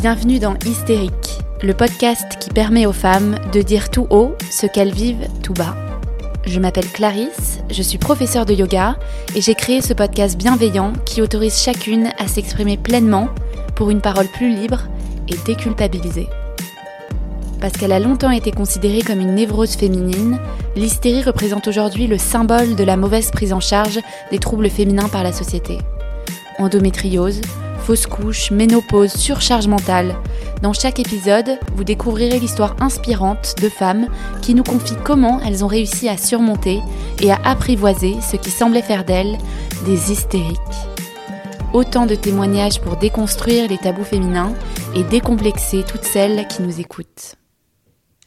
Bienvenue dans Hystérique, le podcast qui permet aux femmes de dire tout haut ce qu'elles vivent tout bas. Je m'appelle Clarisse, je suis professeure de yoga et j'ai créé ce podcast bienveillant qui autorise chacune à s'exprimer pleinement pour une parole plus libre et déculpabilisée. Parce qu'elle a longtemps été considérée comme une névrose féminine, l'hystérie représente aujourd'hui le symbole de la mauvaise prise en charge des troubles féminins par la société. Endométriose, fausse couche, ménopause, surcharge mentale. Dans chaque épisode, vous découvrirez l'histoire inspirante de femmes qui nous confient comment elles ont réussi à surmonter et à apprivoiser ce qui semblait faire d'elles des hystériques. Autant de témoignages pour déconstruire les tabous féminins et décomplexer toutes celles qui nous écoutent.